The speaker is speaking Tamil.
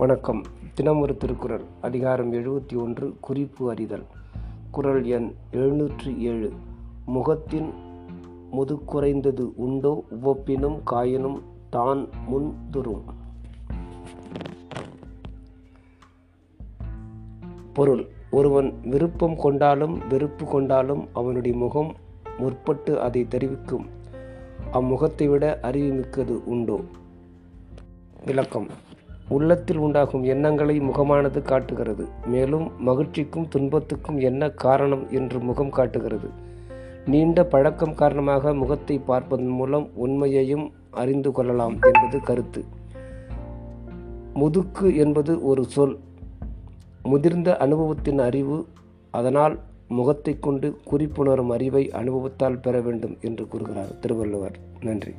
வணக்கம். தினம் ஒரு திருக்குறள் அதிகாரம் எழுபத்தி ஒன்று குறிப்பு அறிதல். குறள் எண் எழுநூற்றி ஏழு. முகத்தின் முதுக்குறைந்தது உண்டோ உவப்பினும் காயினும் தான் முன் துரும். பொருள் ஒருவன் விருப்பம் கொண்டாலும் வெறுப்பு கொண்டாலும் அவனுடைய முகம் முற்பட்டு அதை தெரிவிக்கும். அம்முகத்தை விட அறிவுமிக்கது உண்டோ? விளக்கம். உள்ளத்தில் உண்டாகும் எண்ணங்களை முகமானது காட்டுகிறது. மேலும் மகிழ்ச்சிக்கும் துன்பத்துக்கும் என்ன காரணம் என்று முகம் காட்டுகிறது. நீண்ட பழக்கம் காரணமாக முகத்தை பார்ப்பதன் மூலம் உண்மையையும் அறிந்து கொள்ளலாம் என்பது கருத்து. முதுக்கு என்பது ஒரு சொல். முதிர்ந்த அனுபவத்தின் அறிவு அதனால் முகத்தை கொண்டு குறிப்புணரும் அறிவை அனுபவத்தால் பெற வேண்டும் என்று கூறுகிறார் திருவள்ளுவர். நன்றி.